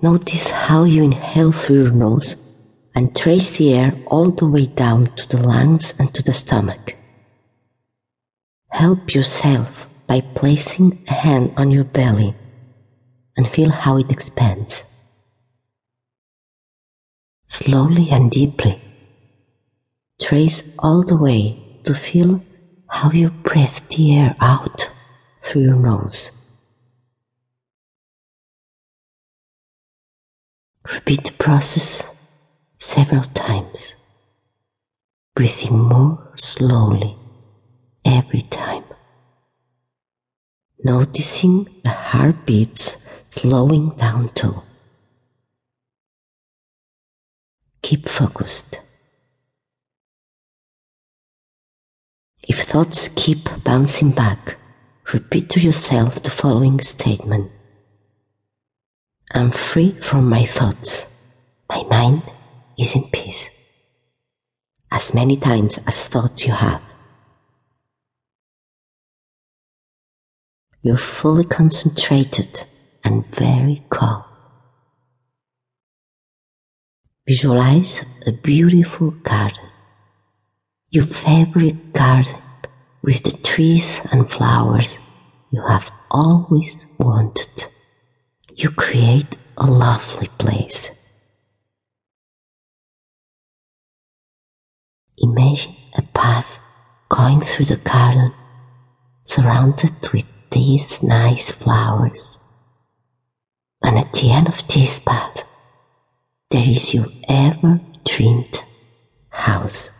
Notice how you inhale through your nose and trace the air all the way down to the lungs and to the stomach. Help yourself by placing a hand on your belly and feel how it expands. Slowly and deeply, trace all the way to feel how you breathe the air out through your nose. Repeat the process several times, breathing more slowly every time. Noticing the heartbeats slowing down too. Keep focused. If thoughts keep bouncing back, repeat to yourself the following statement I'm free from my thoughts. My mind is in peace. As many times as thoughts you have. You're fully concentrated and very calm. Visualize a beautiful garden, your favorite garden with the trees and flowers you have always wanted you create a lovely place. Imagine a path going through the garden surrounded with these nice flowers. And at the end of this path, there is your ever dreamed house.